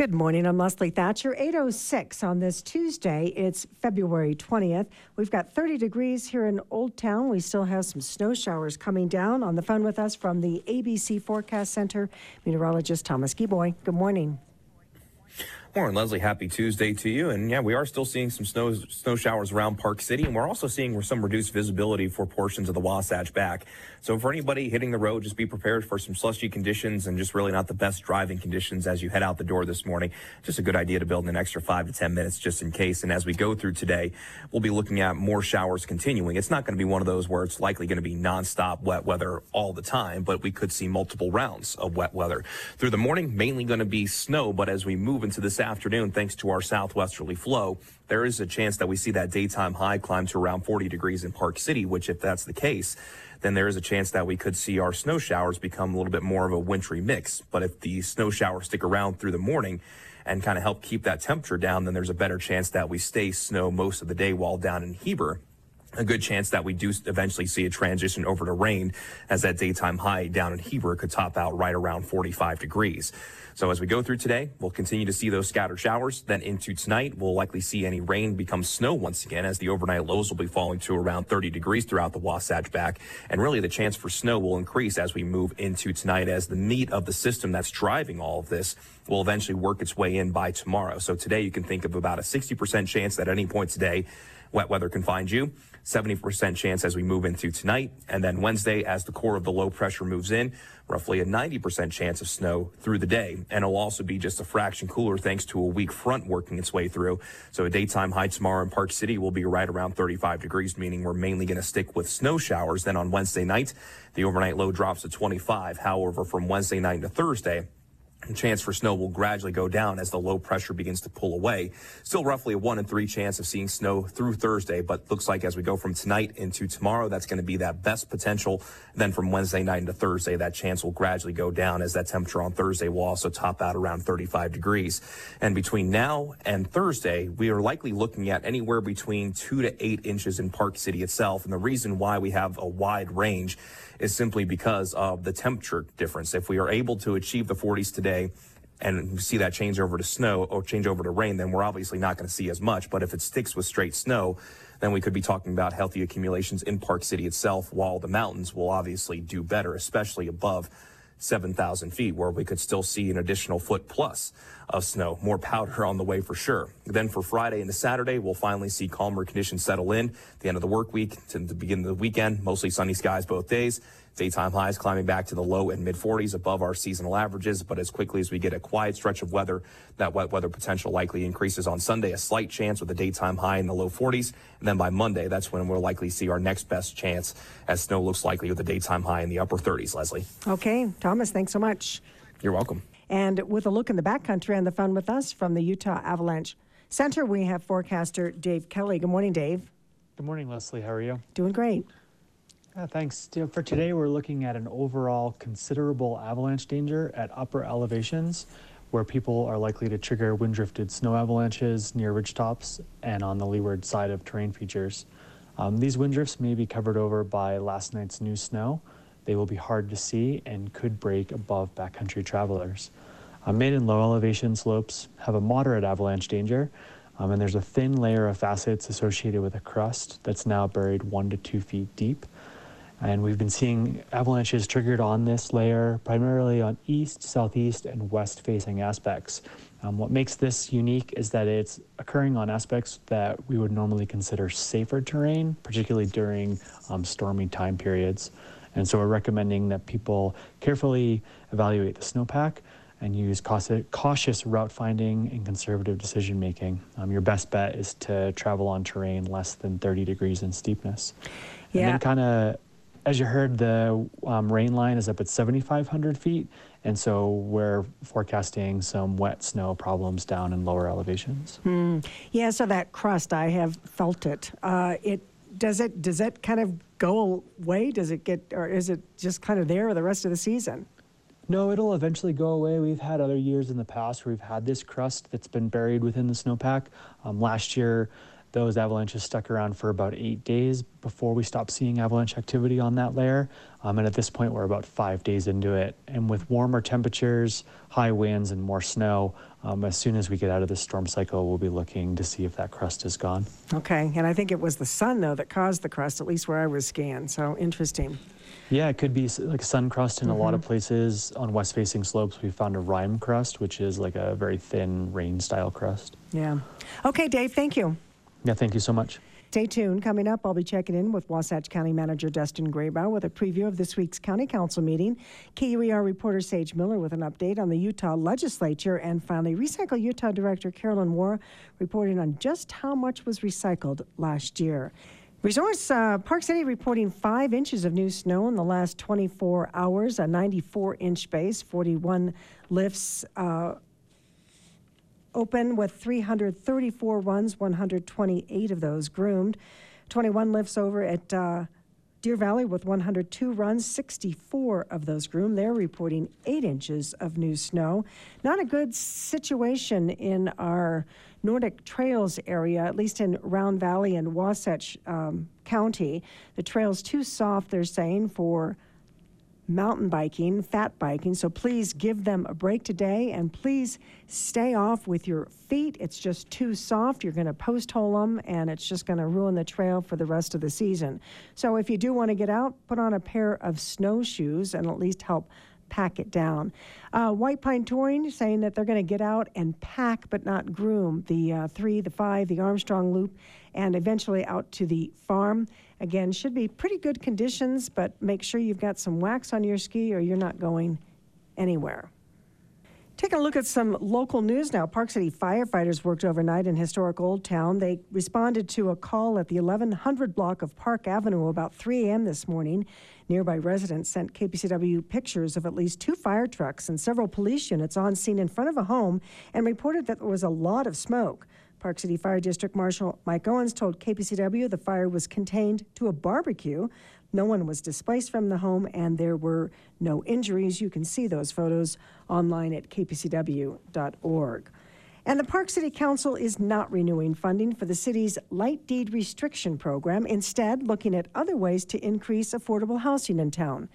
Good morning. I'm Leslie Thatcher. 806 on this Tuesday. It's February 20th. We've got 30 degrees here in Old Town. We still have some snow showers coming down. On the phone with us from the ABC Forecast Center, meteorologist Thomas Geboy. Good morning. Morning, Leslie. Happy Tuesday to you. And yeah, we are still seeing some snow snow showers around Park City, and we're also seeing some reduced visibility for portions of the Wasatch back. So for anybody hitting the road, just be prepared for some slushy conditions and just really not the best driving conditions as you head out the door this morning. Just a good idea to build in an extra five to ten minutes just in case. And as we go through today, we'll be looking at more showers continuing. It's not going to be one of those where it's likely going to be nonstop wet weather all the time, but we could see multiple rounds of wet weather through the morning. Mainly going to be snow, but as we move into this afternoon, thanks to our southwesterly flow, there is a chance that we see that daytime high climb to around 40 degrees in Park City, which if that's the case, then there is a chance that we could see our snow showers become a little bit more of a wintry mix. But if the snow showers stick around through the morning, and kind of help keep that temperature down, then there's a better chance that we stay snow most of the day while down in Heber a good chance that we do eventually see a transition over to rain as that daytime high down in Heber could top out right around 45 degrees. So as we go through today, we'll continue to see those scattered showers. Then into tonight, we'll likely see any rain become snow once again as the overnight lows will be falling to around 30 degrees throughout the Wasatch back. And really the chance for snow will increase as we move into tonight as the meat of the system that's driving all of this will eventually work its way in by tomorrow. So today you can think of about a 60% chance that at any point today, wet weather can find you. 70% chance as we move into tonight. And then Wednesday, as the core of the low pressure moves in, roughly a 90% chance of snow through the day. And it'll also be just a fraction cooler thanks to a weak front working its way through. So a daytime high tomorrow in Park City will be right around 35 degrees, meaning we're mainly going to stick with snow showers. Then on Wednesday night, the overnight low drops to 25. However, from Wednesday night to Thursday, chance for snow will gradually go down as the low pressure begins to pull away. Still roughly a one in three chance of seeing snow through Thursday, but looks like as we go from tonight into tomorrow, that's going to be that best potential. Then from Wednesday night into Thursday, that chance will gradually go down as that temperature on Thursday will also top out around 35 degrees. And between now and Thursday, we are likely looking at anywhere between two to eight inches in Park City itself. And the reason why we have a wide range is simply because of the temperature difference. If we are able to achieve the 40s today, and see that change over to snow or change over to rain, then we're obviously not going to see as much. But if it sticks with straight snow, then we could be talking about healthy accumulations in Park City itself, while the mountains will obviously do better, especially above 7,000 feet, where we could still see an additional foot plus of snow, more powder on the way for sure. Then for Friday into Saturday, we'll finally see calmer conditions settle in. The end of the work week to the beginning of the weekend, mostly sunny skies both days. Daytime highs climbing back to the low and mid 40s above our seasonal averages, but as quickly as we get a quiet stretch of weather, that wet weather potential likely increases on Sunday, a slight chance with a daytime high in the low 40s. And then by Monday, that's when we'll likely see our next best chance as snow looks likely with a daytime high in the upper 30s, Leslie. Okay, Thomas, thanks so much. You're welcome. And with a look in the backcountry and the fun with us from the Utah Avalanche Center, we have forecaster Dave Kelly. Good morning, Dave. Good morning, Leslie. How are you? Doing great. Yeah, thanks. For today, we're looking at an overall considerable avalanche danger at upper elevations where people are likely to trigger wind drifted snow avalanches near ridgetops and on the leeward side of terrain features. Um, these wind drifts may be covered over by last night's new snow. They will be hard to see and could break above backcountry travelers. Uh, mid and low elevation slopes have a moderate avalanche danger, um, and there's a thin layer of facets associated with a crust that's now buried one to two feet deep. And we've been seeing avalanches triggered on this layer primarily on east, southeast, and west facing aspects. Um, what makes this unique is that it's occurring on aspects that we would normally consider safer terrain, particularly during um, stormy time periods. And so we're recommending that people carefully evaluate the snowpack and use cautious route finding and conservative decision making. Um, your best bet is to travel on terrain less than 30 degrees in steepness. Yeah. And then kind of as you heard, the um, rain line is up at 7,500 feet, and so we're forecasting some wet snow problems down in lower elevations. Hmm. Yeah, so that crust, I have felt it. Uh, it does it does it kind of go away? Does it get, or is it just kind of there the rest of the season? No, it'll eventually go away. We've had other years in the past where we've had this crust that's been buried within the snowpack. Um, last year, Those avalanches stuck around for about eight days before we stopped seeing avalanche activity on that layer. Um, and at this point, we're about five days into it. And with warmer temperatures, high winds, and more snow, um, as soon as we get out of this storm cycle, we'll be looking to see if that crust is gone. Okay, and I think it was the sun, though, that caused the crust, at least where I was skiing. So interesting. Yeah, it could be like sun crust in mm-hmm. a lot of places. On west facing slopes, we found a rime crust, which is like a very thin rain style crust. Yeah. Okay, Dave, thank you. Yeah, thank you so much. Stay tuned. Coming up, I'll be checking in with Wasatch County Manager Dustin Grabau with a preview of this week's County Council meeting. KUER reporter Saige Miller with an update on the Utah legislature. And finally, Recycle Utah Director Carolyn Wawra reporting on just how much was recycled last year. Resorts uh, Park City reporting five inches of new snow in the last 24 hours, a 94 inch base, 41 lifts uh, open with 334 runs, 128 of those groomed. 21 lifts over at uh, Deer Valley with 102 runs, 64 of those groomed. They're reporting eight inches of new snow. Not a good situation in our Nordic Trails area, at least in Round Valley and Wasatch um, County. The trail's too soft, they're saying, for mountain biking, fat biking. So please give them a break today and please stay off with your feet. It's just too soft. You're going to post hole them and it's just going to ruin the trail for the rest of the season. So if you do want to get out, put on a pair of snowshoes and at least help pack it down. Uh, White Pine Touring saying that they're going to get out and pack but not groom the uh, three, the five, the Armstrong Loop, and eventually out to the farm. Again, should be pretty good conditions, but make sure you've got some wax on your ski or you're not going anywhere. Take a look at some local news now. Park City firefighters worked overnight in historic Old Town. They responded to a call at the 1100 block of Park Avenue about 3 a.m. this morning. Nearby residents sent KPCW pictures of at least two fire trucks and several police units on scene in front of a home and reported that there was a lot of smoke. Park City Fire District Marshal Mike Owens told KPCW the fire was contained to a barbecue. No one was displaced from the home and there were no injuries. You can see those photos online at kpcw.org. And the Park City Council is not renewing funding for the city's light deed restriction program, instead, looking at other ways to increase affordable housing in town.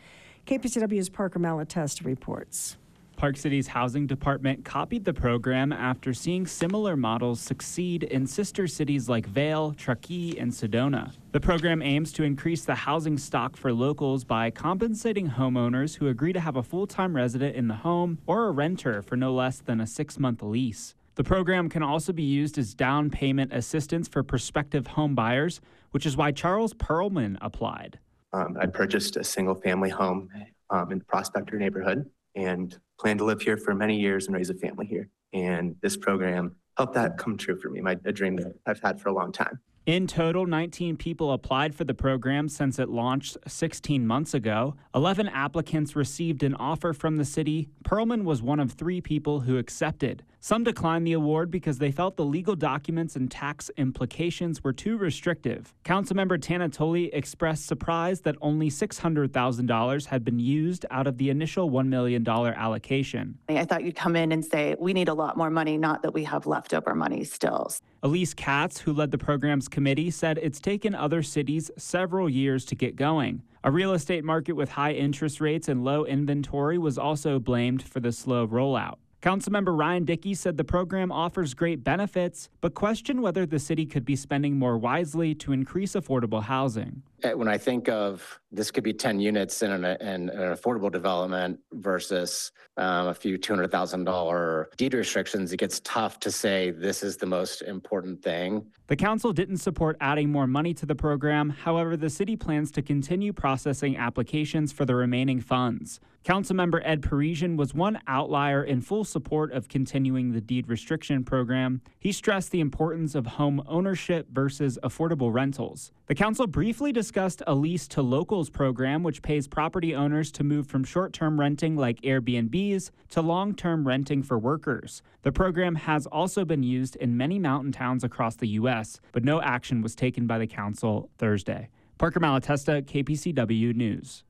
KPCW's Parker Malatesta reports. Park City's housing department copied the program after seeing similar models succeed in sister cities like Vail, Truckee, and Sedona. The program aims to increase the housing stock for locals by compensating homeowners who agree to have a full time resident in the home or a renter for no less than a six month lease. The program can also be used as down payment assistance for prospective home buyers, which is why Charles Perlman applied. Um, I purchased a single family home um, in the Prospector neighborhood and plan to live here for many years and raise a family here. And this program helped that come true for me, my a dream that I've had for a long time. In total, 19 people applied for the program since it launched 16 months ago. 11 applicants received an offer from the city. Perlman was one of three people who accepted. Some declined the award because they felt the legal documents and tax implications were too restrictive. Councilmember Tana Toly expressed surprise that only $600,000 had been used out of the initial $1 million allocation. I thought you'd come in and say, we need a lot more money, not that we have leftover money still. Elise Katz, who led the program's committee, said it's taken other cities several years to get going. A real estate market with high interest rates and low inventory was also blamed for the slow rollout. Councilmember Ryan Dickey said the program offers great benefits, but questioned whether the city could be spending more wisely to increase affordable housing. Uh, when I think of this could be 10 units in an, in an affordable development versus um, a few $200,000 deed restrictions, it gets tough to say this is the most important thing. The council didn't support adding more money to the program. However, the city plans to continue processing applications for the remaining funds. Councilmember Ed Parigian was one outlier in full support of continuing the deed restriction program. He stressed the importance of home ownership versus affordable rentals. The council briefly discussed a lease to locals program, which pays property owners to move from short term renting like Airbnbs to long term renting for workers. The program has also been used in many mountain towns across the U.S., but no action was taken by the council Thursday. Parker Malatesta, KPCW News.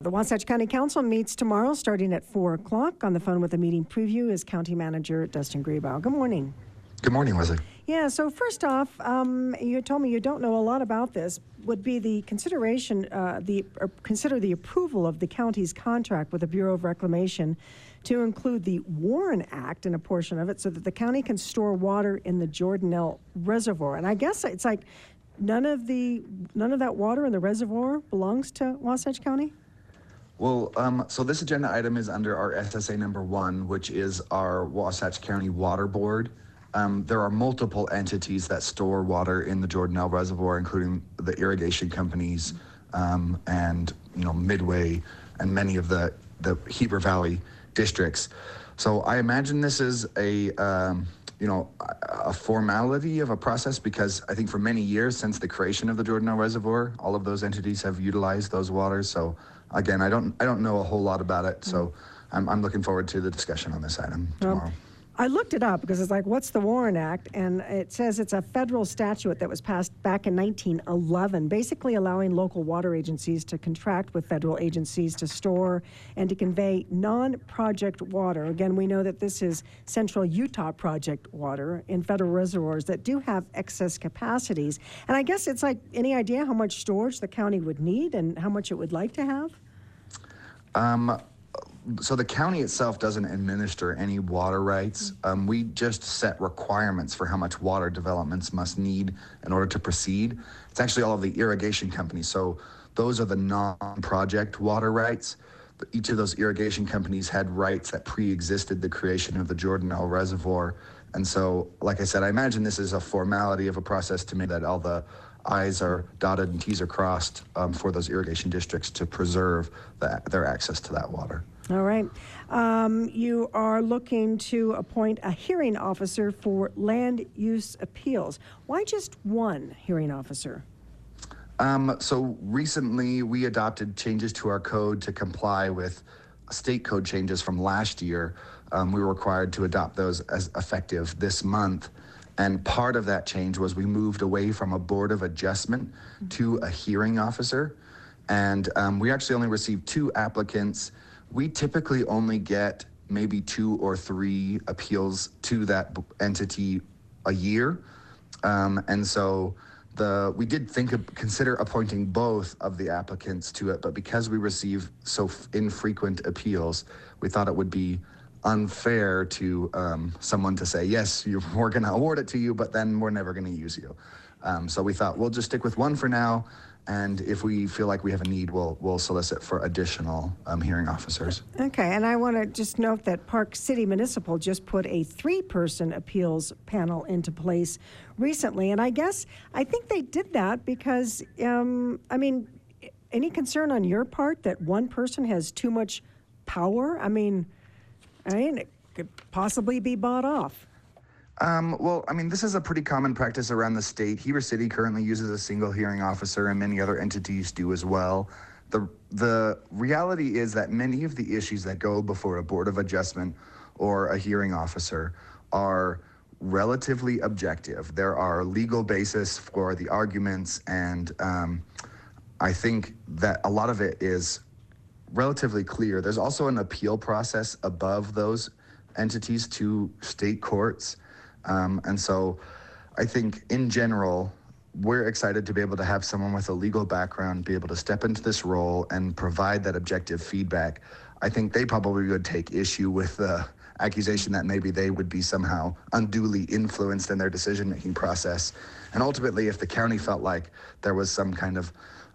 The Wasatch County Council meets tomorrow starting at 4 o'clock. On the phone with the meeting preview is County Manager Dustin Grabau. Good morning. Good morning, Leslie. Yeah, so first off, um, you told me you don't know a lot about this. Would be the consideration, uh, the or consider the approval of the county's contract with the Bureau of Reclamation to include the Warren Act in a portion of it, so that the county can store water in the Jordanelle Reservoir. And I guess it's like none of the none of that water in the reservoir belongs to Wasatch County. Well, um, so this agenda item is under our SSA number one, which is our Wasatch County Water Board. Um, there are multiple entities that store water in the Jordanelle Reservoir, including the irrigation companies um, and you know Midway and many of the the Heber Valley districts. So I imagine this is a um, you know a- formality of a process because I think for many years since the creation of the Jordanelle Reservoir, all of those entities have utilized those waters. So again, I don't I don't know a whole lot about it. So I'm, I'm looking forward to the discussion on this item tomorrow. I looked it up because it's like, what's the Warren Act? And it says it's a federal statute that was passed back in 1911, basically allowing local water agencies to contract with federal agencies to store and to convey non project water. Again, we know that this is central Utah project water in federal reservoirs that do have excess capacities. And I guess it's like any idea how much storage the county would need and how much it would like to have? Um, so the county itself doesn't administer any water rights. Um, we just set requirements for how much water developments must need in order to proceed. It's actually all of the irrigation companies. So those are the non-project water rights. Each of those irrigation companies had rights that pre-existed the creation of the Jordan Jordanelle Reservoir. And so, like I said, I imagine this is a formality of a process to make that all the I's are dotted and T's are crossed um, for those irrigation districts to preserve their access to that water. All right. Um, you are looking to appoint a hearing officer for land use appeals. Why just one hearing officer? Um, so recently, we adopted changes to our code to comply with state code changes from last year. Um, we were required to adopt those as effective this month. And part of that change was we moved away from a board of adjustment to a hearing officer. And um, we actually only received two applicants. We typically only get maybe two or three appeals to that entity a year. Um, and so the we did think of consider appointing both of the applicants to it, but because we receive so f- infrequent appeals, we thought it would be unfair to um, someone to say yes, we're going to award it to you, but then we're never going to use you. Um, so we thought we'll just stick with one for now, and if we feel like we have a need, we'll we'll solicit for additional um, hearing officers. Okay, and I want to just note that Park City Municipal just put a three-person appeals panel into place recently, and I guess, I think they did that because, um, I mean, any concern on your part that one person has too much power? I mean, I mean, it could possibly be bought off. Um, well, I mean, this is a pretty common practice around the state. Heber City currently uses a single hearing officer, and many other entities do as well. The the reality is that many of the issues that go before a board of adjustment or a hearing officer are relatively objective. There are legal basis for the arguments, and um, I think that a lot of it is relatively clear. There's also an appeal process above those entities to state courts. Um, and so I think in general, we're excited to be able to have someone with a legal background be able to step into this role and provide that objective feedback. I think they probably would take issue with the accusation that maybe they would be somehow unduly influenced in their decision making process. And ultimately, if the county felt like there was some kind of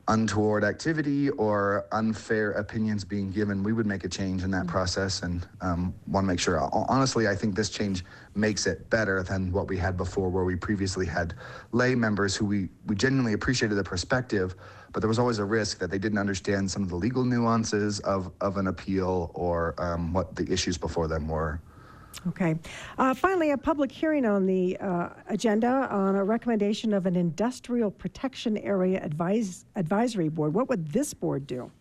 untoward activity or unfair opinions being given, we would make a change in that process and um, want to make sure. Honestly, I think this change makes it better than what we had before, where we previously had lay members who we, we genuinely appreciated the perspective, but there was always a risk that they didn't understand some of the legal nuances of, of an appeal or um, what the issues before them were. Okay. Uh, finally, a public hearing on the uh, agenda on a recommendation of an industrial protection area advise, advisory board. What would this board do?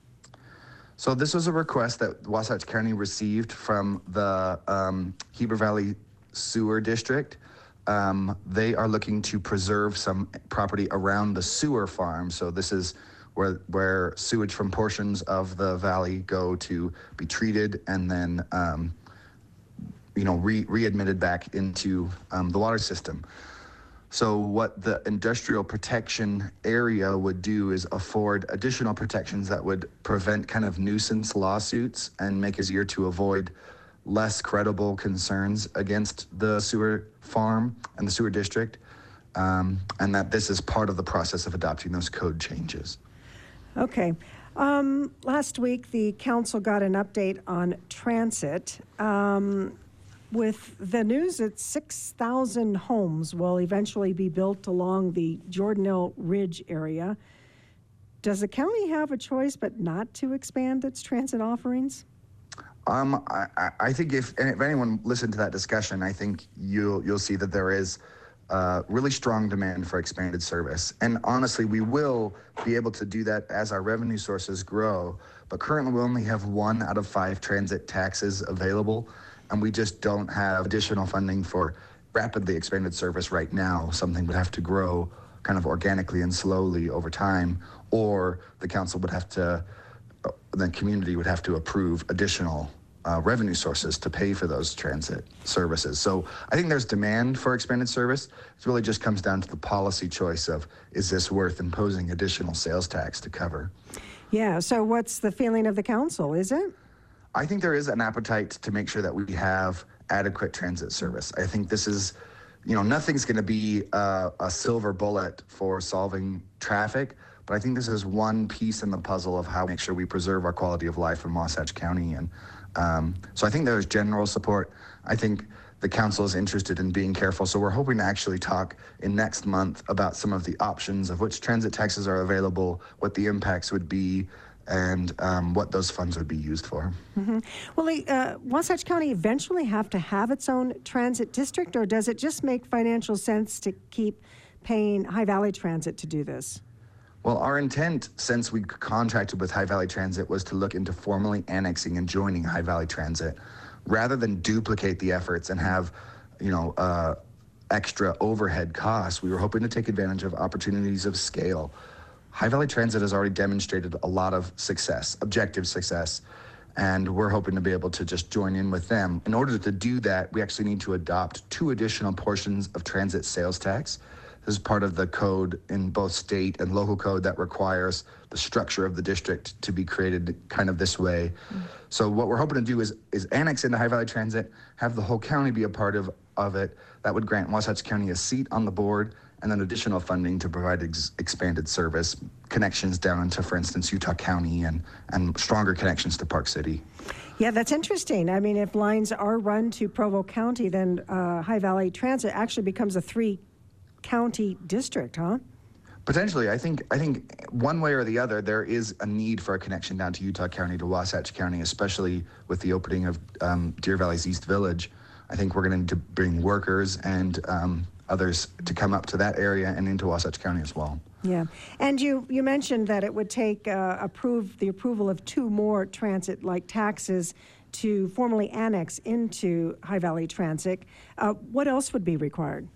So this was a request that Wasatch County received from the um, Heber Valley Sewer District. Um, they are looking to preserve some property around the sewer farm. So this is where where sewage from portions of the valley go to be treated and then um, you know, re- readmitted back into um, the water system. So what the industrial protection area would do is afford additional protections that would prevent kind of nuisance lawsuits and make it easier to avoid less credible concerns against the sewer farm and the sewer district. Um, and that this is part of the process of adopting those code changes. Okay. Um, last week, the council got an update on transit. Um, with the news that 6,000 homes will eventually be built along the Jordanelle Ridge area, does the county have a choice but not to expand its transit offerings? Um, I, I- think if, if anyone listened to that discussion, I think you'll you'll see that there is uh, really strong demand for expanded service. And honestly, we will be able to do that as our revenue sources grow. But currently, we only have one out of five transit taxes available, and we just don't have additional funding for rapidly expanded service right now. Something would have to grow kind of organically and slowly over time, or the council would have to uh, the community would have to approve additional uh, revenue sources to pay for those transit services. So I think there's demand for expanded service. It really just comes down to the policy choice of is this worth imposing additional sales tax to cover? Yeah, so what's the feeling of the council? Is it? I think there is an appetite to make sure that we have adequate transit service. I think this is, you know, nothing's going to be uh, a silver bullet for solving traffic, but I think this is one piece in the puzzle of how we make sure we preserve our quality of life in Wasatch County. And um, so I think there's general support. I think the council is interested in being careful. So we're hoping to actually talk in next month about some of the options of which transit taxes are available, what the impacts would be, and um, what those funds would be used for. Will the, uh, Wasatch County eventually have to have its own transit district, or does it just make financial sense to keep paying High Valley Transit to do this? Well, our intent since we contracted with High Valley Transit was to look into formally annexing and joining High Valley Transit rather than duplicate the efforts and have, you know, uh, extra overhead costs. We were hoping to take advantage of opportunities of scale. High Valley Transit has already demonstrated a lot of success, objective success, and we're hoping to be able to just join in with them. In order to do that, we actually need to adopt two additional portions of transit sales tax. This is part of the code in both state and local code that requires the structure of the district to be created kind of this way. Mm. So what we're hoping to do is is annex into High Valley Transit, have the whole county be a part of of it. That would grant Wasatch County a seat on the board and then additional funding to provide ex- expanded service, connections down into, for instance, Utah County and and stronger connections to Park City. Yeah, that's interesting. I mean, if lines are run to Provo County, then uh, High Valley Transit actually becomes a three county district, huh? Potentially, I think I think one way or the other, there is a need for a connection down to Utah County to Wasatch County, especially with the opening of um, Deer Valley's East Village. I think we're going to bring workers and um, others to come up to that area and into Wasatch County as well. Yeah, and you, you mentioned that it would take uh, approve, the approval of two more transit-like taxes to formally annex into High Valley Transit. Uh, What else would be required?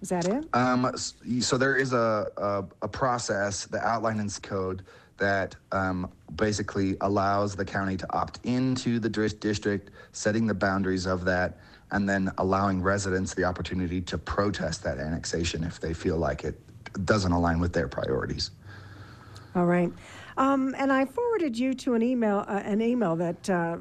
Is that it? Um, so there is a, a, a process, the outline in this code, that um, basically allows the county to opt into the district, setting the boundaries of that, and then allowing residents the opportunity to protest that annexation if they feel like it doesn't align with their priorities. All right. Um, And I forwarded you to an email, uh, an email that uh,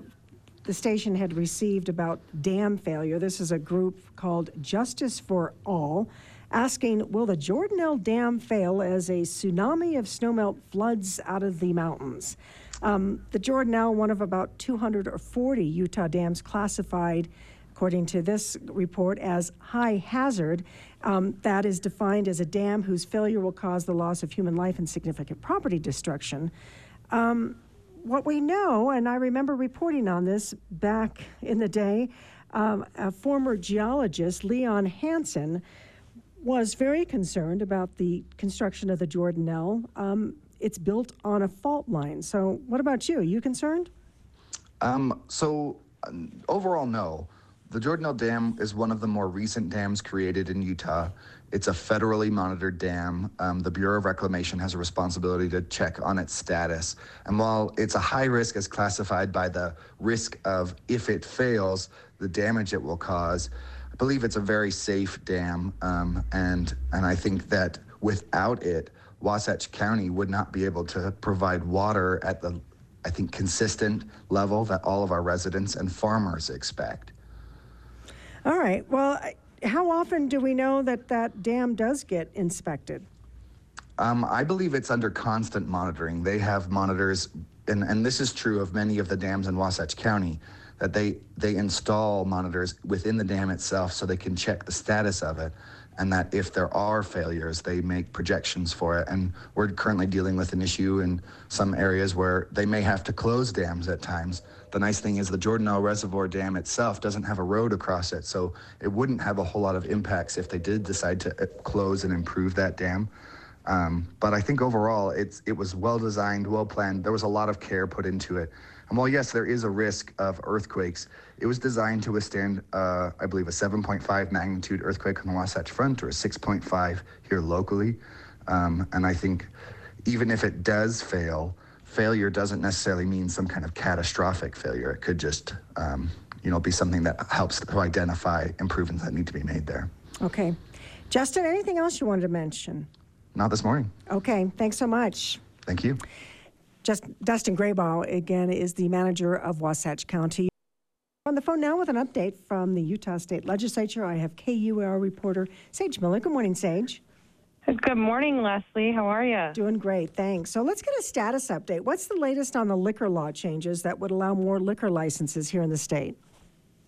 the station had received about dam failure. This is a group called Justice for All, asking, will the Jordanelle Dam fail as a tsunami of snowmelt floods out of the mountains? Um, The Jordanelle, one of about 240 Utah dams classified according to this report, as high hazard. Um, that is defined as a dam whose failure will cause the loss of human life and significant property destruction. Um, what we know, and I remember reporting on this back in the day, um, a former geologist, Leon Hansen, was very concerned about the construction of the Jordanelle. Um, it's built on a fault line. So, what about you? Are you concerned? Um, so um, overall, no. The Jordanelle Dam is one of the more recent dams created in Utah. It's a federally monitored dam. Um, the Bureau of Reclamation has a responsibility to check on its status. And while it's a high risk as classified by the risk of if it fails, the damage it will cause, I believe it's a very safe dam. Um, and, and I think that without it, Wasatch County would not be able to provide water at the, I think, consistent level that all of our residents and farmers expect. All right. Well, how often do we know that that dam does get inspected? Um, I believe it's under constant monitoring. They have monitors, and, and this is true of many of the dams in Wasatch County, that they, they install monitors within the dam itself so they can check the status of it. And that if there are failures, they make projections for it. And we're currently dealing with an issue in some areas where they may have to close dams at times. The nice thing is the Jordanelle Reservoir Dam itself doesn't have a road across it, so it wouldn't have a whole lot of impacts if they did decide to uh, close and improve that dam. Um, but I think overall, it's it was well designed, well planned. There was a lot of care put into it. And while yes, there is a risk of earthquakes, it was designed to withstand, uh, I believe, a 7.5 magnitude earthquake on the Wasatch Front or a 6.5 here locally. Um, and I think even if it does fail, failure doesn't necessarily mean some kind of catastrophic failure. It could just, um, you know, be something that helps to identify improvements that need to be made there. Okay. Justin, anything else you wanted to mention? Not this morning. Okay. Thanks so much. Thank you. Just Dustin Grabau, again, is the manager of Wasatch County. On the phone now with an update from the Utah State Legislature, I have KUER reporter Saige Miller. Good morning, Saige. Good morning, Leslie. How are you? Doing great, thanks. So let's get a status update. What's the latest on the liquor law changes that would allow more liquor licenses here in the state?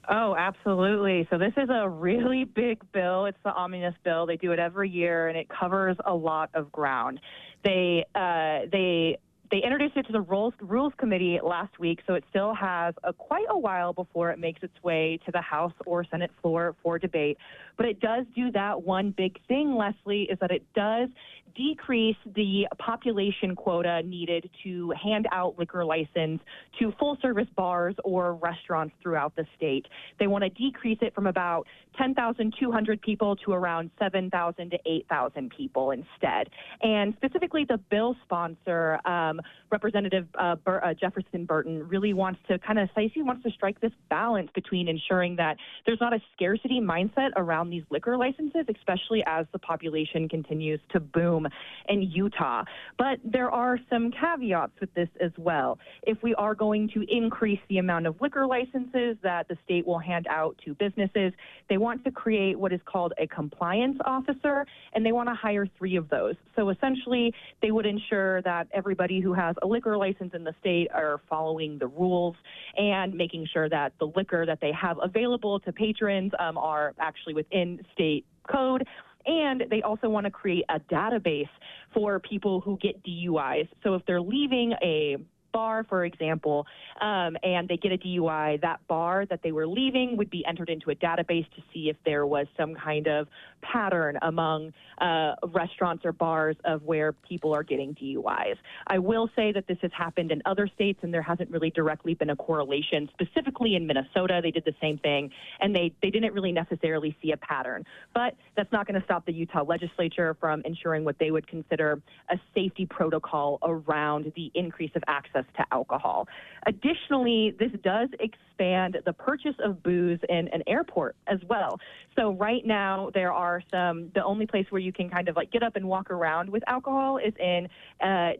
Oh, absolutely. So this is a really big bill. It's the omnibus bill. They do it every year, and it covers a lot of ground. They uh, they they introduced it to the rules rules committee last week, so it still has a, quite a while before it makes its way to the House or Senate floor for debate. But it does do that one big thing, Leslie, is that it does decrease the population quota needed to hand out liquor license to full service bars or restaurants throughout the state. They want to decrease it from about 10,200 people to around 7,000 to 8,000 people instead. And specifically, the bill sponsor, um, Representative uh, Bur- uh, Jefferson Burton, really wants to kind of say he wants to strike this balance between ensuring that there's not a scarcity mindset around these liquor licenses, especially as the population continues to boom in Utah. But there are some caveats with this as well. If we are going to increase the amount of liquor licenses that the state will hand out to businesses, they want to create what is called a compliance officer, and they want to hire three of those. So essentially, they would ensure that everybody who has a liquor license in the state are following the rules and making sure that the liquor that they have available to patrons um, are actually within state code. And they also want to create a database for people who get DUIs. So if they're leaving a bar, for example, um, and they get a DUI, that bar that they were leaving would be entered into a database to see if there was some kind of pattern among uh, restaurants or bars of where people are getting DUIs. I will say that this has happened in other states, and there hasn't really directly been a correlation. Specifically in Minnesota, they did the same thing, and they, they didn't really necessarily see a pattern. But that's not going to stop the Utah legislature from ensuring what they would consider a safety protocol around the increase of access to alcohol. Additionally, this does expand the purchase of booze in an airport as well. So right now, there are some, the only place where you can kind of like get up and walk around with alcohol is in uh,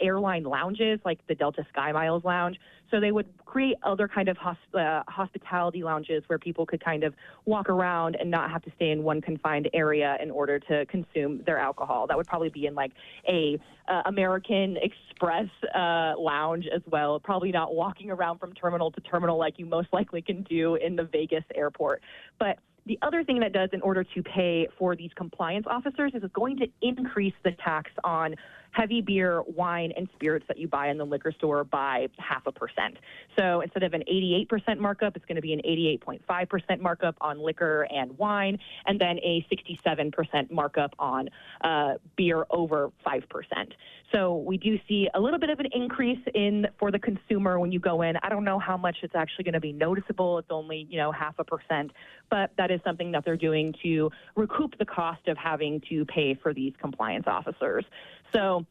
airline lounges like the Delta Sky Miles Lounge. So they would create other kind of hosp- uh, hospitality lounges where people could kind of walk around and not have to stay in one confined area in order to consume their alcohol. That would probably be in like a uh, American Express uh, lounge as well. Probably not walking around from terminal to terminal like you most likely can do in the Vegas airport. But the other thing that does in order to pay for these compliance officers is it's going to increase the tax on heavy beer, wine, and spirits that you buy in the liquor store by half a percent. So instead of an 88% markup, it's going to be an 88.5% markup on liquor and wine, and then a 67% markup on uh, beer over 5%. So we do see a little bit of an increase in for the consumer when you go in. I don't know how much it's actually going to be noticeable. It's only, you know, half a percent, but that is something that they're doing to recoup the cost of having to pay for these compliance officers. So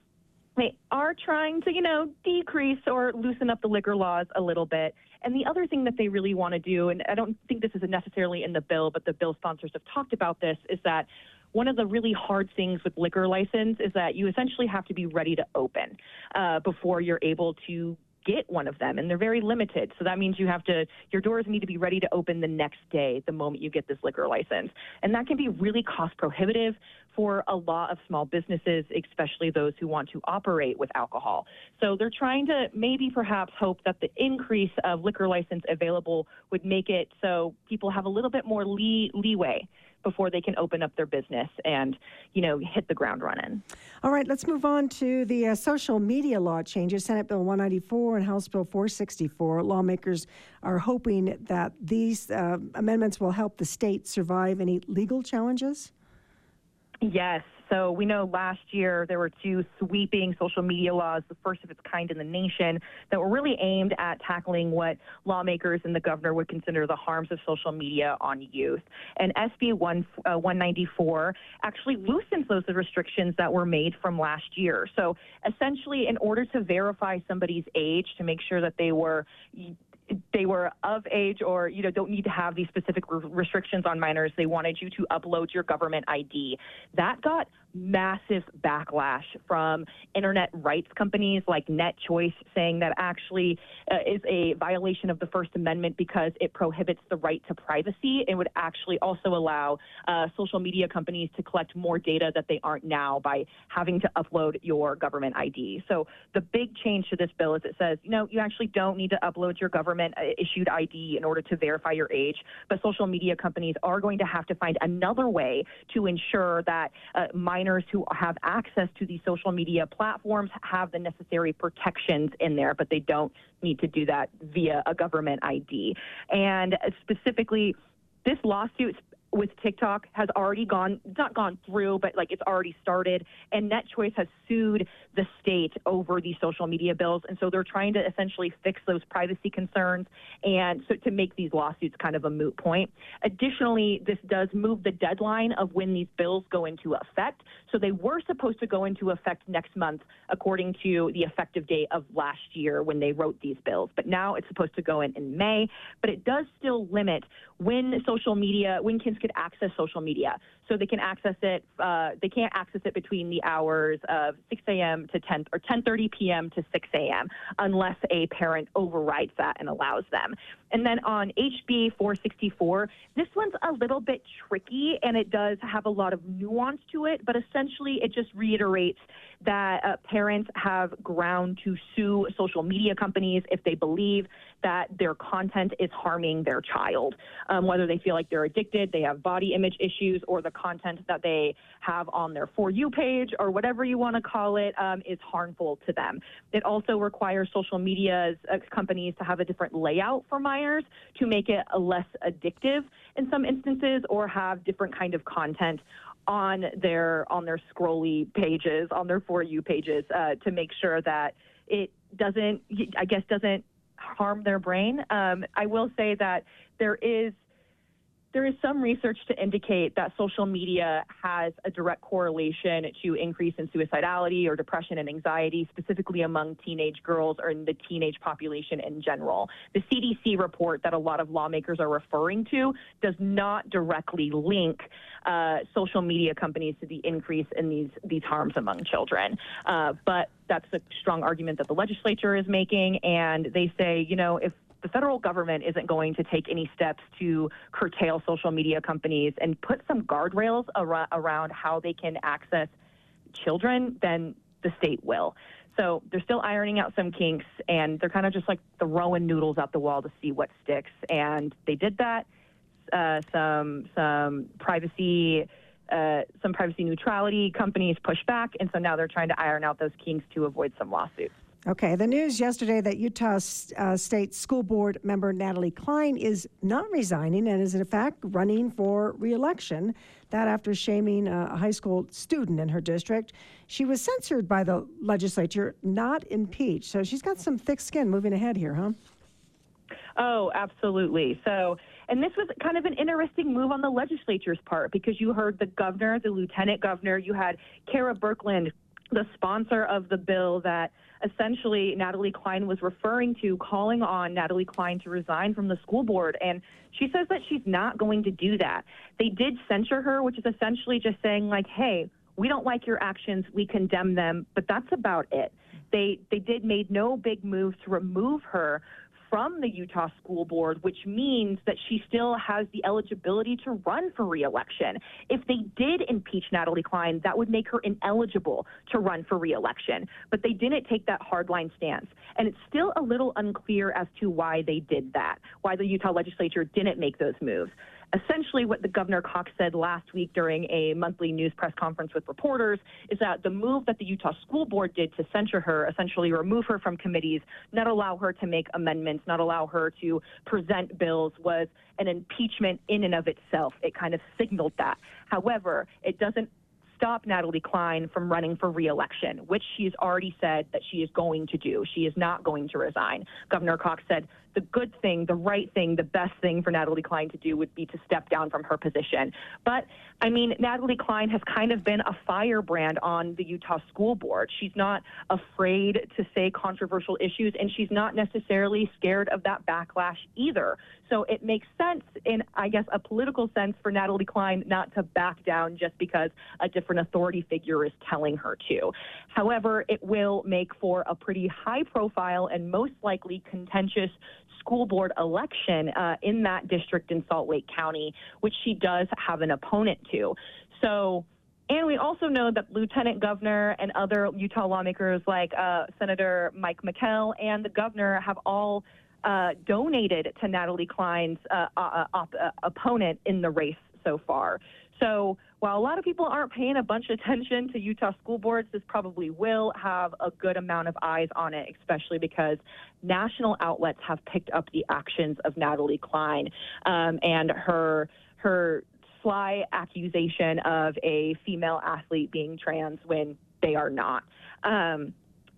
they are trying to, you know, decrease or loosen up the liquor laws a little bit. And the other thing that they really want to do, and I don't think this is necessarily in the bill, but the bill sponsors have talked about this, is that one of the really hard things with liquor license is that you essentially have to be ready to open uh, before you're able to get one of them and they're very limited. So that means you have to your doors need to be ready to open the next day the moment you get this liquor license. And that can be really cost prohibitive for a lot of small businesses especially those who want to operate with alcohol. So they're trying to maybe perhaps hope that the increase of liquor license available would make it so people have a little bit more lee- leeway before they can open up their business and, you know, hit the ground running. All right, let's move on to the uh, social media law changes. Senate Bill 194 and House Bill 464. Lawmakers are hoping that these uh, amendments will help the state survive any legal challenges. Yes. So we know last year there were two sweeping social media laws, the first of its kind in the nation, that were really aimed at tackling what lawmakers and the governor would consider the harms of social media on youth. And SB 1, uh, 194 actually loosens those restrictions that were made from last year. So essentially, in order to verify somebody's age to make sure that they were they were of age or you know don't need to have these specific restrictions on minors they wanted you to upload your government id that got massive backlash from internet rights companies like NetChoice saying that actually uh, is a violation of the First Amendment because it prohibits the right to privacy and would actually also allow uh, social media companies to collect more data that they aren't now by having to upload your government ID. So the big change to this bill is it says, you know, you actually don't need to upload your government uh, issued ID in order to verify your age, but social media companies are going to have to find another way to ensure that uh, who have access to these social media platforms have the necessary protections in there, but they don't need to do that via a government ID. And specifically, this lawsuit with TikTok has already gone, not gone through, but like it's already started. And NetChoice has sued the state over these social media bills. And so they're trying to essentially fix those privacy concerns and so to make these lawsuits kind of a moot point. Additionally, this does move the deadline of when these bills go into effect. So they were supposed to go into effect next month, according to the effective date of last year when they wrote these bills. But now it's supposed to go in in May. But it does still limit when social media, when kids could access social media. So they can access it, uh, they can't access it between the hours of 6 a.m. to 10 or 10:30 p.m. to 6 a.m. unless a parent overrides that and allows them. And then on HB 464, this one's a little bit tricky and it does have a lot of nuance to it, but essentially it just reiterates that uh, parents have ground to sue social media companies if they believe that their content is harming their child, um, whether they feel like they're addicted, they have body image issues, or the content that they have on their For You page or whatever you want to call it um, is harmful to them. It also requires social media uh, companies to have a different layout for minors to make it less addictive in some instances or have different kind of content on their on their scrolly pages on their for you pages uh, to make sure that it doesn't i guess doesn't harm their brain um, i will say that there is there is some research to indicate that social media has a direct correlation to increase in suicidality or depression and anxiety, specifically among teenage girls or in the teenage population in general. The CDC report that a lot of lawmakers are referring to does not directly link uh, social media companies to the increase in these these harms among children, uh, but that's a strong argument that the legislature is making, and they say, you know, if the federal government isn't going to take any steps to curtail social media companies and put some guardrails ar- around how they can access children, then the state will. So they're still ironing out some kinks, and they're kind of just like throwing noodles out the wall to see what sticks. And they did that. Uh, some some privacy uh, some privacy neutrality companies pushed back, and so now they're trying to iron out those kinks to avoid some lawsuits. Okay, the news yesterday that Utah uh, State School Board member Natalie Cline is not resigning and is in fact running for reelection. That after shaming a high school student in her district. She was censored by the legislature, not impeached. So she's got some thick skin moving ahead here, huh? Oh, absolutely. So, and this was kind of an interesting move on the legislature's part because you heard the governor, the lieutenant governor, you had Kera Birkeland, the sponsor of the bill that essentially Natalie Cline was referring to, calling on Natalie Cline to resign from the school board. And she says that she's not going to do that. They did censure her, which is essentially just saying, like, hey, we don't like your actions, we condemn them, but that's about it. They they did made no big move to remove her from the Utah School Board, which means that she still has the eligibility to run for reelection. If they did impeach Natalie Cline, that would make her ineligible to run for reelection. But they didn't take that hardline stance. And it's still a little unclear as to why they did that, why the Utah legislature didn't make those moves essentially what the Governor Cox said last week during a monthly news press conference with reporters is that the move that the Utah School Board did to censure her, essentially remove her from committees, not allow her to make amendments, not allow her to present bills, was an impeachment in and of itself. It kind of signaled that. However, it doesn't stop Natalie Cline from running for reelection, which she's already said that she is going to do. She is not going to resign. Governor Cox said the good thing, the right thing, the best thing for Natalie Cline to do would be to step down from her position. But I mean, Natalie Cline has kind of been a firebrand on the Utah School Board. She's not afraid to say controversial issues, and she's not necessarily scared of that backlash either. So it makes sense, in I guess a political sense, for Natalie Cline not to back down just because a different authority figure is telling her to. However, it will make for a pretty high profile and most likely contentious school board election uh, in that district in Salt Lake County, which she does have an opponent to. So, and we also know that Lieutenant Governor and other Utah lawmakers like uh, Senator Mike McKell and the governor have all uh, donated to Natalie Cline's uh, uh, op- uh, opponent in the race so far. So while a lot of people aren't paying a bunch of attention to Utah school boards, this probably will have a good amount of eyes on it, especially because national outlets have picked up the actions of Natalie Cline um, and her her sly accusation of a female athlete being trans when they are not. Um,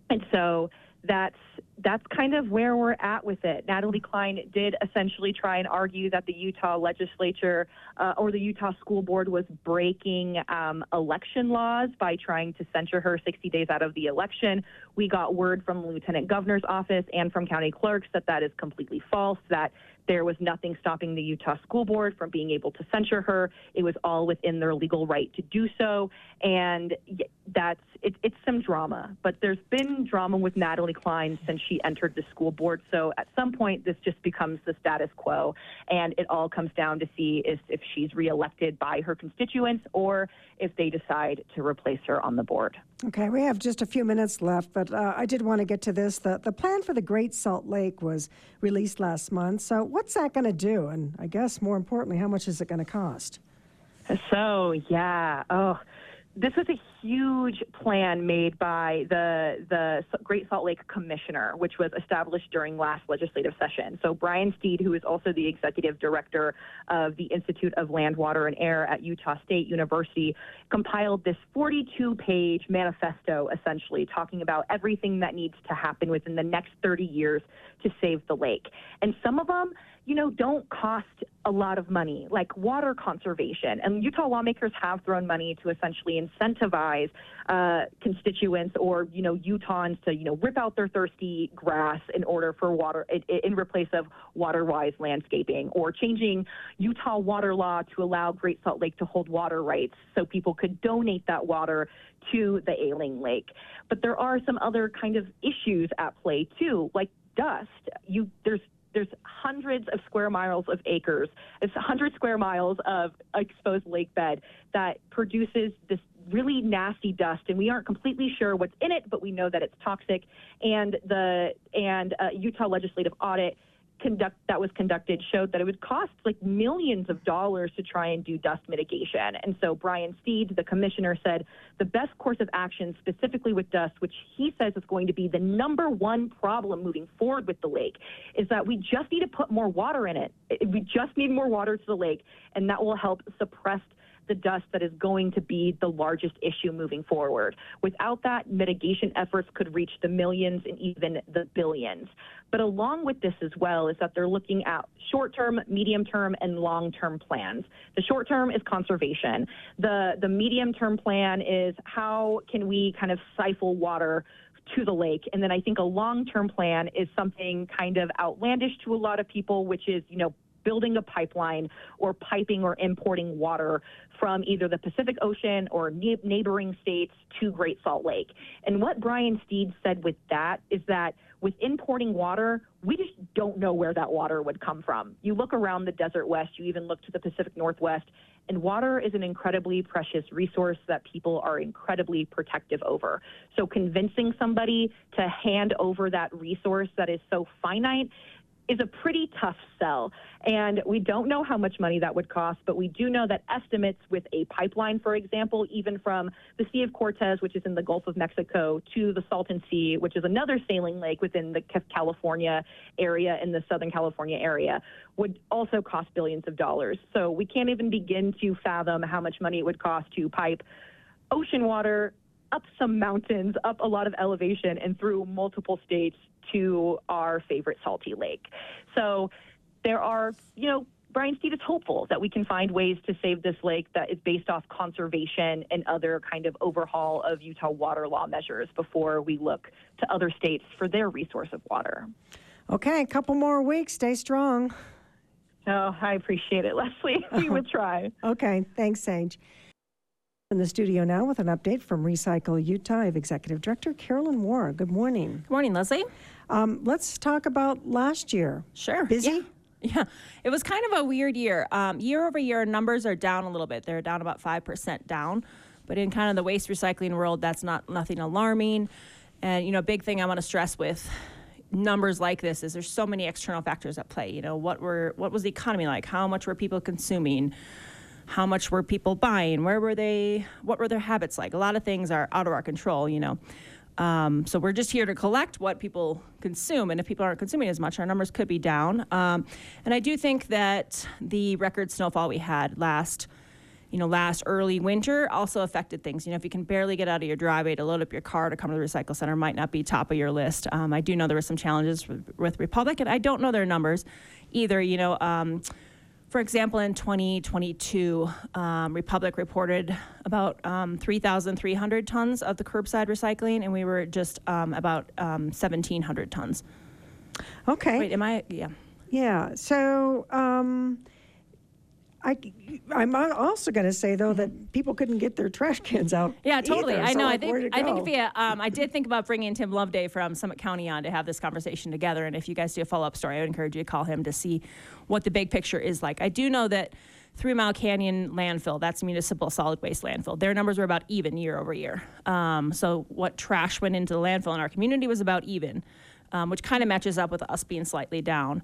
and so that's that's kind of where we're at with it. Natalie Cline did essentially try and argue that the Utah legislature uh, or the Utah school board was breaking um, election laws by trying to censure her 60 days out of the election. We got word from the lieutenant governor's office and from county clerks that that is completely false, that there was nothing stopping the Utah school board from being able to censure her. It was all within their legal right to do so. And that's it, it's some drama, but there's been drama with Natalie Cline since she entered the school board. So at some point, this just becomes the status quo, and it all comes down to see if she's reelected by her constituents or if they decide to replace her on the board. Okay, we have just a few minutes left, but uh, I did want to get to this. The, the plan for the Great Salt Lake was released last month. So, what's that going to do? And I guess more importantly, how much is it going to cost? So, yeah. Oh, this was a huge plan made by the the Great Salt Lake Commissioner, which was established during last legislative session. So Brian Steed, who is also the executive director of the Institute of Land, Water, and Air at Utah State University, compiled this 42-page manifesto, essentially talking about everything that needs to happen within the next 30 years to save the lake. And some of them you know, don't cost a lot of money, like water conservation. And Utah lawmakers have thrown money to essentially incentivize uh, constituents or, you know, Utahns to, you know, rip out their thirsty grass in order for water, in, in replace of water-wise landscaping, or changing Utah water law to allow Great Salt Lake to hold water rights so people could donate that water to the ailing Lake. But there are some other kind of issues at play too, like dust. You there's there's hundreds of square miles of acres. It's 100 square miles of exposed lake bed that produces this really nasty dust, and we aren't completely sure what's in it, but we know that it's toxic. And the and uh, Utah legislative audit conduct that was conducted showed that it would cost like millions of dollars to try and do dust mitigation. And so Brian Steed, the commissioner, said the best course of action, specifically with dust, which he says is going to be the number one problem moving forward with the lake, is that we just need to put more water in it. We just need more water to the lake, and that will help suppress the dust that is going to be the largest issue moving forward. Without that, mitigation efforts could reach the millions and even the billions. But along with this as well is that they're looking at short term, medium term, and long term plans. The short term is conservation. The, the medium term plan is how can we kind of stifle water to the lake. And then I think a long term plan is something kind of outlandish to a lot of people, which is, you know, building a pipeline or piping or importing water from either the Pacific Ocean or ne- neighboring states to Great Salt Lake. And what Brian Steed said with that is that with importing water, we just don't know where that water would come from. You look around the Desert West, you even look to the Pacific Northwest, and water is an incredibly precious resource that people are incredibly protective over. So convincing somebody to hand over that resource that is so finite is a pretty tough sell. And we don't know how much money that would cost, but we do know that estimates with a pipeline, for example, even from the Sea of Cortez, which is in the Gulf of Mexico, to the Salton Sea, which is another sailing lake within the California area in the Southern California area, would also cost billions of dollars. So we can't even begin to fathom how much money it would cost to pipe ocean water up some mountains, up a lot of elevation, and through multiple states to our favorite salty lake. So there are, you know, Brian Steed is hopeful that we can find ways to save this lake that is based off conservation and other kind of overhaul of Utah water law measures before we look to other states for their resource of water. Okay, a couple more weeks. Stay strong. Oh, I appreciate it, Leslie. We would try. Okay, thanks, Saige. In the studio now with an update from Recycle Utah, I have Executive Director Carolyn Wawra. Good morning. Good morning, Leslie. Um, let's talk about last year. Sure. Busy? Yeah. Yeah, it was kind of a weird year. Um, year over year, numbers are down a little bit. They're down about 5% down. But in kind of the waste recycling world, that's not nothing alarming. And, you know, a big thing I want to stress with numbers like this is there's so many external factors at play. You know, what were what was the economy like? How much were people consuming? How much were people buying? Where were they? What were their habits like? A lot of things are out of our control, you know. Um, so we're just here to collect what people consume, and if people aren't consuming as much, our numbers could be down. Um, and I do think that the record snowfall we had last, you know, last early winter also affected things. You know, if you can barely get out of your driveway to load up your car to come to the recycle center, might not be top of your list. Um, I do know there were some challenges with, with Republic, and I don't know their numbers either. You know. Um, for example, in 2022, um, Republic reported about um, 3,300 tons of the curbside recycling, and we were just um, about um, 1,700 tons. Okay. Wait, am I? Yeah. Yeah. So um, I, I'm also going to say though that people couldn't get their trash cans out. Yeah, totally. either, I so, know. I like, where think I think go? if you, um, I did think about bringing Tim Loveday from Summit County on to have this conversation together. And if you guys do a follow up story, I would encourage you to call him to see what the big picture is like. I do know that Three Mile Canyon landfill, that's municipal solid waste landfill. Their numbers were about even year over year. Um, so what trash went into the landfill in our community was about even, um, which kind of matches up with us being slightly down.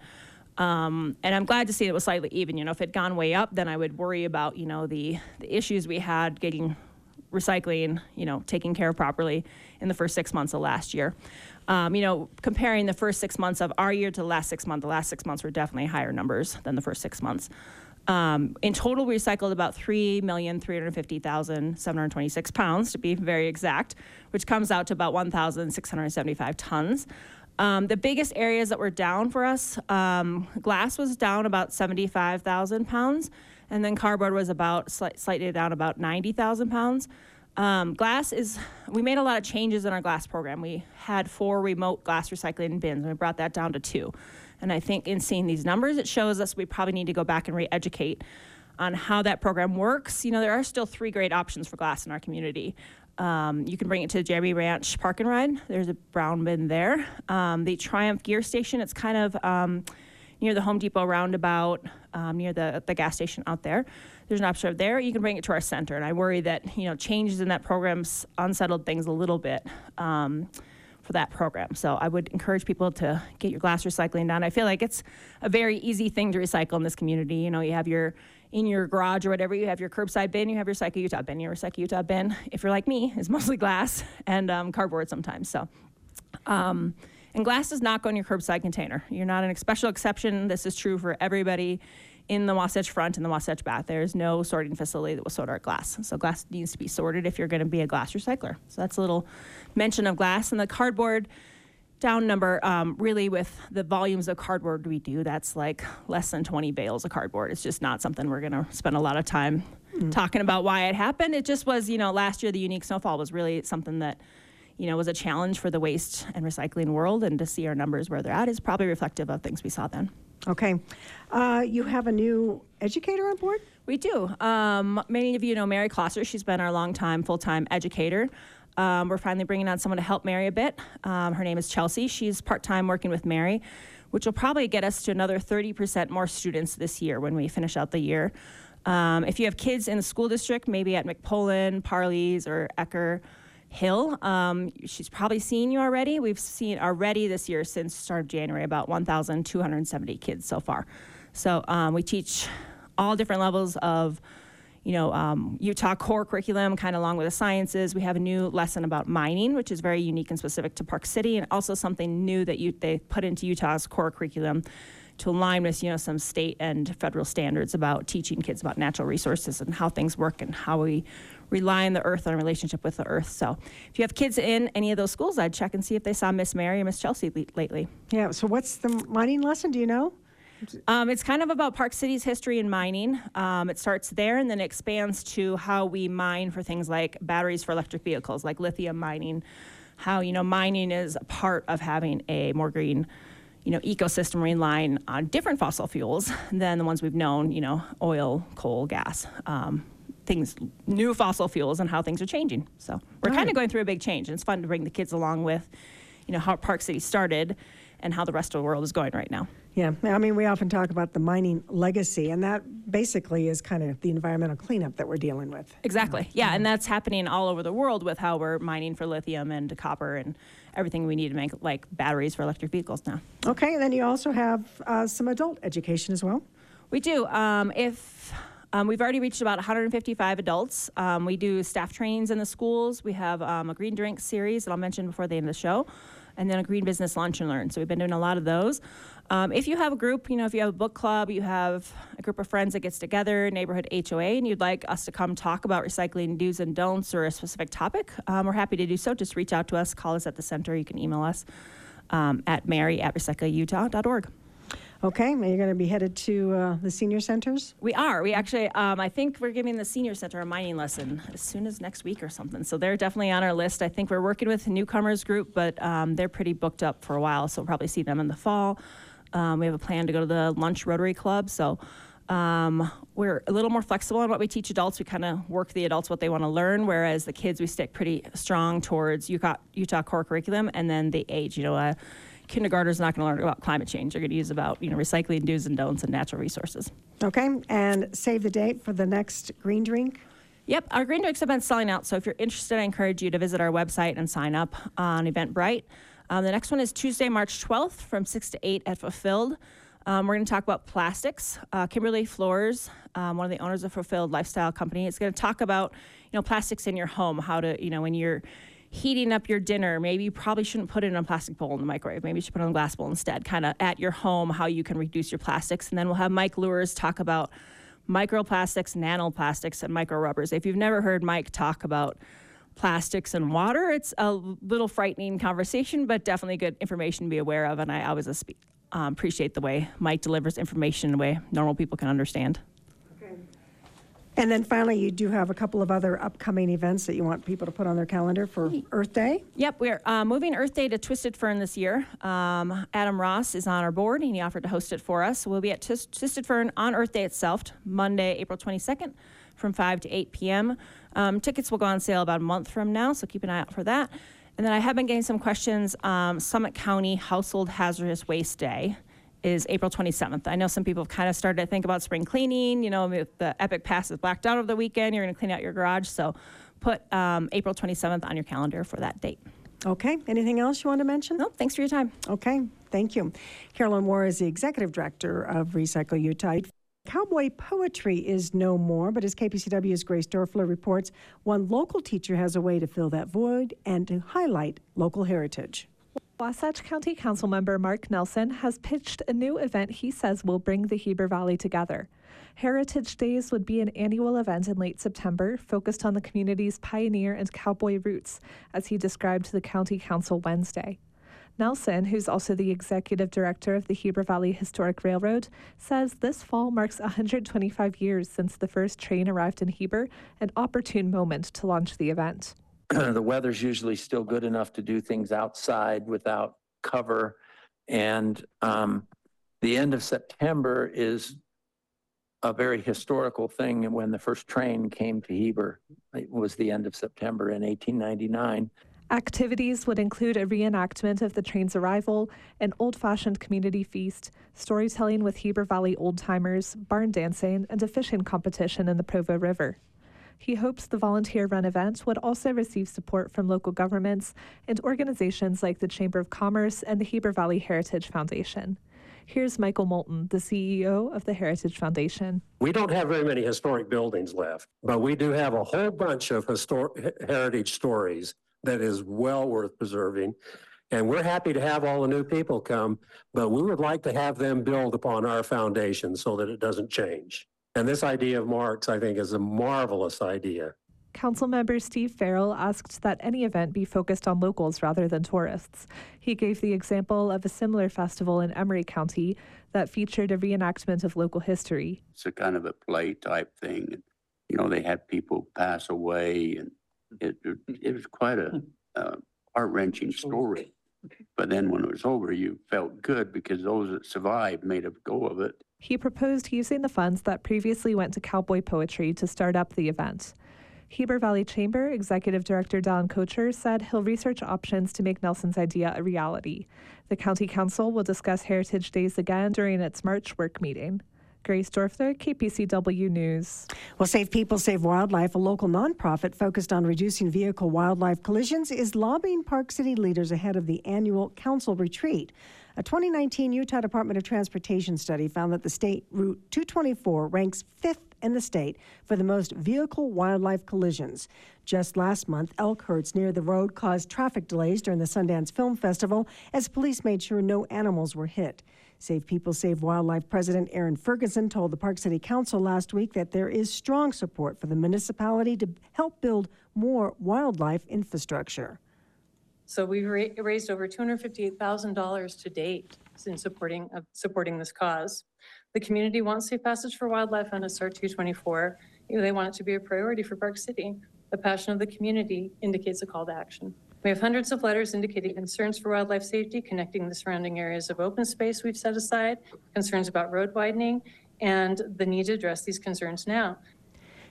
Um, and I'm glad to see it was slightly even. You know, if it had gone way up, then I would worry about you know the the issues we had getting recycling, you know, taken care of properly in the first six months of last year. Um, you know, comparing the first six months of our year to the last six months, the last six months were definitely higher numbers than the first six months. Um, in total, we recycled about 3,350,726 pounds, to be very exact, which comes out to about 1,675 tons. Um, the biggest areas that were down for us, um, glass was down about 75,000 pounds, and then cardboard was about slight, slightly down about 90,000 pounds. Um, glass is, we made a lot of changes in our glass program. We had four remote glass recycling bins, and we brought that down to two. And I think in seeing these numbers, it shows us we probably need to go back and re educate on how that program works. You know, there are still three great options for glass in our community. Um, you can bring it to the Jeremy Ranch Park and Ride. There's a brown bin there. Um, the Triumph Gear Station, it's kind of um, near the Home Depot roundabout, um, near the, the gas station out there. There's an option there. You can bring it to our center. And I worry that, you know, changes in that program's unsettled things a little bit. Um, for for that program. So I would encourage people to get your glass recycling done. I feel like it's a very easy thing to recycle in this community. You know, you have your in your garage or whatever, you have your curbside bin, you have your Recycle Utah bin. Your Recycle Utah bin, if you're like me, is mostly glass and um, cardboard sometimes. So, um, and glass does not go in your curbside container. You're not a special exception. This is true for everybody in the Wasatch Front and the Wasatch Back. There is no sorting facility that will sort our glass. So glass needs to be sorted if you're going to be a glass recycler. So that's a little mention of glass and the cardboard down number. Um, really, with the volumes of cardboard we do, that's like less than 20 bales of cardboard. It's just not something we're going to spend a lot of time talking about why it happened. It just was, you know, last year the unique snowfall was really something that you know, was a challenge for the waste and recycling world, and to see our numbers where they're at is probably reflective of things we saw then. Okay. Uh, you have a new educator on board? We do. Um, many of you know Mary Klosser. She's been our longtime full-time educator. Um, we're finally bringing on someone to help Mary a bit. Um, her name is Chelsea. She's part-time working with Mary, which will probably get us to another 30% more students this year when we finish out the year. Um, if you have kids in the school district, maybe at McPolin, Parley's, or Ecker Hill, um, she's probably seen you already. We've seen already this year since start of January about 1,270 kids so far. So um, we teach all different levels of you know, um, Utah core curriculum, kind of along with the sciences. We have a new lesson about mining, which is very unique and specific to Park City, and also something new that you, they put into Utah's core curriculum to align with, you know, some state and federal standards about teaching kids about natural resources and how things work and how we rely on the earth and our relationship with the earth. So if you have kids in any of those schools, I'd check and see if they saw Miss Mary or Miss Chelsea le- lately. Yeah. So what's the mining lesson? Do you know? Um, it's kind of about Park City's history in mining. Um, it starts there and then expands to how we mine for things like batteries for electric vehicles, like lithium mining. How you know mining is a part of having a more green, you know, ecosystem relying on different fossil fuels than the ones we've known. You know, oil, coal, gas. Um, things, new fossil fuels, and how things are changing. So we're kind of going through a big change, and it's fun to bring the kids along with, you know, how Park City started, and how the rest of the world is going right now. Yeah, I mean, we often talk about the mining legacy, and that basically is kind of the environmental cleanup that we're dealing with. Exactly. Yeah, and that's happening all over the world with how we're mining for lithium and copper and everything we need to make like batteries for electric vehicles now. Okay, and then you also have uh, some adult education as well. We do. Um, if um, we've already reached about 155 adults. Um, we do staff trainings in the schools. We have um, a green drink series that I'll mention before the end of the show, and then a green business lunch and learn. So we've been doing a lot of those. Um, if you have a group, you know, if you have a book club, you have a group of friends that gets together, neighborhood HOA, and you'd like us to come talk about recycling do's and don'ts or a specific topic, um, we're happy to do so. Just reach out to us, call us at the center. You can email us um, at mary at recycleutah.org. Okay, you're going to be headed to uh, the senior centers? We are. We actually, um, I think we're giving the senior center a mining lesson as soon as next week or something. So they're definitely on our list. I think we're working with a newcomers group, but um, they're pretty booked up for a while. So we'll probably see them in the fall. Um, we have a plan to go to the lunch Rotary Club. So um, we're a little more flexible on what we teach adults. We kind of work the adults what they want to learn, whereas the kids we stick pretty strong towards Utah, Utah core curriculum and then the age. You know, uh, kindergartners not going to learn about climate change. They're going to use about you know recycling do's and don'ts and natural resources. Okay, and save the date for the next green drink. Yep, our green drinks have been selling out. So if you're interested, I encourage you to visit our website and sign up on Eventbrite. Um, the next one is Tuesday, March 12th from 6 to 8 at Fulfilled. Um, we're going to talk about plastics. Uh, Kimberly Floors, um, one of the owners of Fulfilled Lifestyle Company, is going to talk about you know plastics in your home. How to you know when you're heating up your dinner, maybe you probably shouldn't put it in a plastic bowl in the microwave. Maybe you should put it in a glass bowl instead. Kind of at your home, how you can reduce your plastics, and then we'll have Mike Luers talk about microplastics, nanoplastics, and micro rubbers. If you've never heard Mike talk about plastics and water. It's a little frightening conversation, but definitely good information to be aware of. And I always um, appreciate the way Mike delivers information in a way normal people can understand. And then finally, you do have a couple of other upcoming events that you want people to put on their calendar for Earth Day. Yep, we're uh, moving Earth Day to Twisted Fern this year. Um, Adam Ross is on our board, and he offered to host it for us. So we'll be at Twis- Twisted Fern on Earth Day itself, Monday, April 22nd, from 5 to 8 p.m. Um, tickets will go on sale about a month from now, so keep an eye out for that. And then I have been getting some questions. Um, Summit County Household Hazardous Waste Day is April 27th. I know some people have kind of started to think about spring cleaning. You know, with the Epic Pass is blacked out over the weekend, you're going to clean out your garage. So put um, April 27th on your calendar for that date. Okay, anything else you want to mention? No, thanks for your time. Okay, thank you. Carolyn Wawra is the executive director of Recycle Utah. Cowboy poetry is no more, but as KPCW's Grace Dorfler reports, one local teacher has a way to fill that void and to highlight local heritage. Wasatch County Council member Mark Nelson has pitched a new event he says will bring the Heber Valley together. Heritage Days would be an annual event in late September focused on the community's pioneer and cowboy roots, as he described to the County Council Wednesday. Nelson, who's also the executive director of the Heber Valley Historic Railroad, says this fall marks 125 years since the first train arrived in Heber, an opportune moment to launch the event. the weather's usually still good enough to do things outside without cover. And um, the end of September is a very historical thing. When the first train came to Heber, it was the end of September in 1899. Activities would include a reenactment of the train's arrival, an old fashioned community feast, storytelling with Heber Valley old timers, barn dancing, and a fishing competition in the Provo River. He hopes the volunteer run event would also receive support from local governments and organizations like the Chamber of Commerce and the Heber Valley Heritage Foundation. Here's Michael Moulton, the CEO of the Heritage Foundation. We don't have very many historic buildings left, but we do have a whole bunch of historic heritage stories that is well worth preserving. And we're happy to have all the new people come, but we would like to have them build upon our foundation so that it doesn't change. And this idea of Mark's, I think, is a marvelous idea. Councilmember Steve Farrell asked that any event be focused on locals rather than tourists. He gave the example of a similar festival in Emery County that featured a reenactment of local history. It's a kind of a play type thing. You know, they had people pass away, and it, it was quite a uh, heart wrenching story. But then when it was over, you felt good because those that survived made a go of it. He proposed using the funds that previously went to cowboy poetry to start up the event. Heber Valley Chamber Executive Director Don Kocher said he'll research options to make Nelson's idea a reality. The County Council will discuss Heritage Days again during its March work meeting. Grace Dorfler, KPCW News. Well, Save People, Save Wildlife, a local nonprofit focused on reducing vehicle wildlife collisions, is lobbying Park City leaders ahead of the annual council retreat. A 2019 Utah Department of Transportation study found that the state Route 224 ranks fifth in the state for the most vehicle wildlife collisions. Just last month, elk herds near the road caused traffic delays during the Sundance Film Festival as police made sure no animals were hit. Save People, Save Wildlife President Erin Ferguson told the Park City Council last week that there is strong support for the municipality to help build more wildlife infrastructure. So we've ra- raised over $258,000 to date in supporting, supporting this cause. The community wants safe passage for wildlife on SR 224. You know, They want it to be a priority for Park City. The passion of the community indicates a call to action. We have hundreds of letters indicating concerns for wildlife safety, connecting the surrounding areas of open space we've set aside, concerns about road widening, and the need to address these concerns now.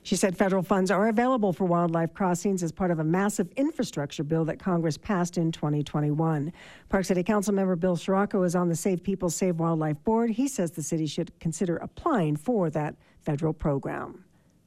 She said federal funds are available for wildlife crossings as part of a massive infrastructure bill that Congress passed in 2021. Park City Council member Bill Ciraco is on the Save People, Save Wildlife board. He says the city should consider applying for that federal program.